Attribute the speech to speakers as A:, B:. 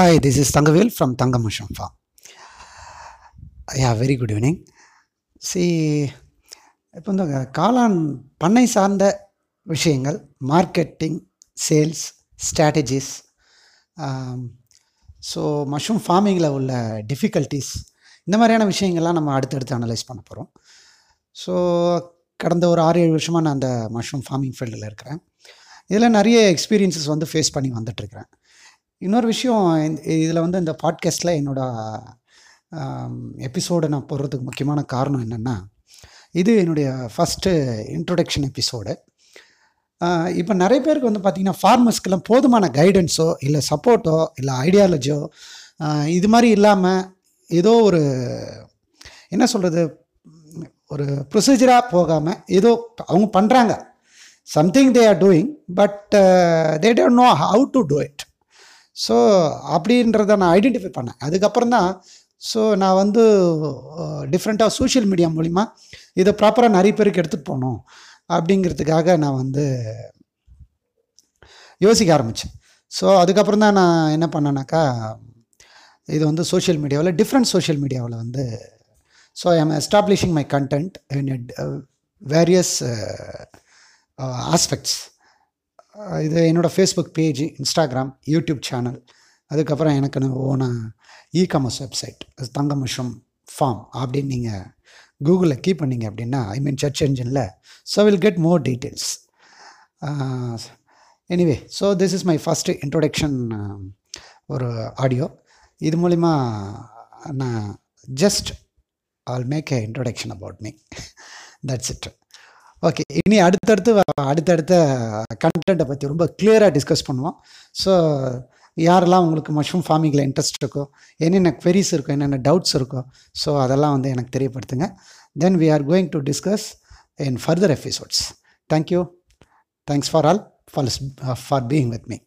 A: Hi this is Thangavel from Thangam ஷம்ஃபா Farm. Very good evening சி இப்போ இந்த காளான் பண்ணை சார்ந்த விஷயங்கள் marketing sales strategies so mushroom ஃபார்மிங்கில் உள்ள டிஃபிகல்ட்டிஸ் இந்த மாதிரியான விஷயங்கள்லாம் நம்ம அடுத்தடுத்து அனலைஸ் பண்ண போகிறோம் ஸோ கடந்த ஒரு ஆறு ஏழு வருஷமாக நான் அந்த மஷ்ரூம் ஃபார்மிங் ஃபீல்டில் இருக்கிறேன். இதில் நிறைய எக்ஸ்பீரியன்சஸ் வந்து ஃபேஸ் பண்ணி வந்துட்டுருக்கிறேன் இன்னொரு விஷயம் இதில் வந்து இந்த பாட்காஸ்ட்டில் என்னோடய எபிசோடை நான் போடுறதுக்கு முக்கியமான காரணம் என்னென்னா இது என்னுடைய ஃபஸ்ட்டு இன்ட்ரொடக்ஷன் எபிசோடு இப்போ நிறைய பேருக்கு வந்து பார்த்திங்கன்னா ஃபார்மர்ஸ்க்கெல்லாம் போதுமான கைடன்ஸோ இல்லை சப்போர்ட்டோ இல்லை ஐடியாலஜியோ இது மாதிரி இல்லாமல் ஏதோ ஒரு என்ன சொல்கிறது ஒரு ப்ரொசீஜராக போகாமல் ஏதோ அவங்க பண்ணுறாங்க something they are doing but they don't know how to do it so அப்படின்றத நான் ஐடென்டிஃபை பண்ணேன். அதுக்கப்புறம் தான் ஸோ நான் வந்து டிஃப்ரெண்ட்டாக சோஷியல் மீடியா மூலிமா இதை ப்ராப்பராக நிறைய பேருக்கு எடுத்துகிட்டு போகணும் அப்படிங்கிறதுக்காக நான் வந்து யோசிக்க ஆரம்பித்தேன் ஸோ அதுக்கப்புறம் தான் நான் என்ன பண்ணேனாக்கா இது வந்து சோஷியல் மீடியாவில் டிஃப்ரெண்ட் சோஷியல் மீடியாவில் வந்து so I am establishing my content in various aspects இது என்னோடய Facebook page Instagram YouTube channel அதுக்கப்புறம் எனக்குன்னு own e commerce website Thanga mushroom farm அப்படின்னு நீங்கள் கூகுளில் கீப் பண்ணிங்க அப்படின்னா I mean search என்ஜினில் so will get more details anyway so this is my first introduction ஒரு ஆடியோ இது மூலிமா நான் just I'll make a introduction about me that's it okay இனி அடுத்தடுத்து அடுத்தடுத்த கண்டென்ட்டை பற்றி ரொம்ப கிளியராக டிஸ்கஸ் பண்ணுவோம். ஸோ யாரெல்லாம் உங்களுக்கு மஷ்ரூம் ஃபார்மிங்கில் இன்ட்ரெஸ்ட் இருக்கோ என்னென்ன குவெரிஸ் இருக்கோ என்னென்ன டவுட்ஸ் இருக்கோ ஸோ அதெல்லாம் வந்து எனக்கு தெரியப்படுத்துங்க. Then we are going to discuss in further episodes thank you thanks for all for for being with me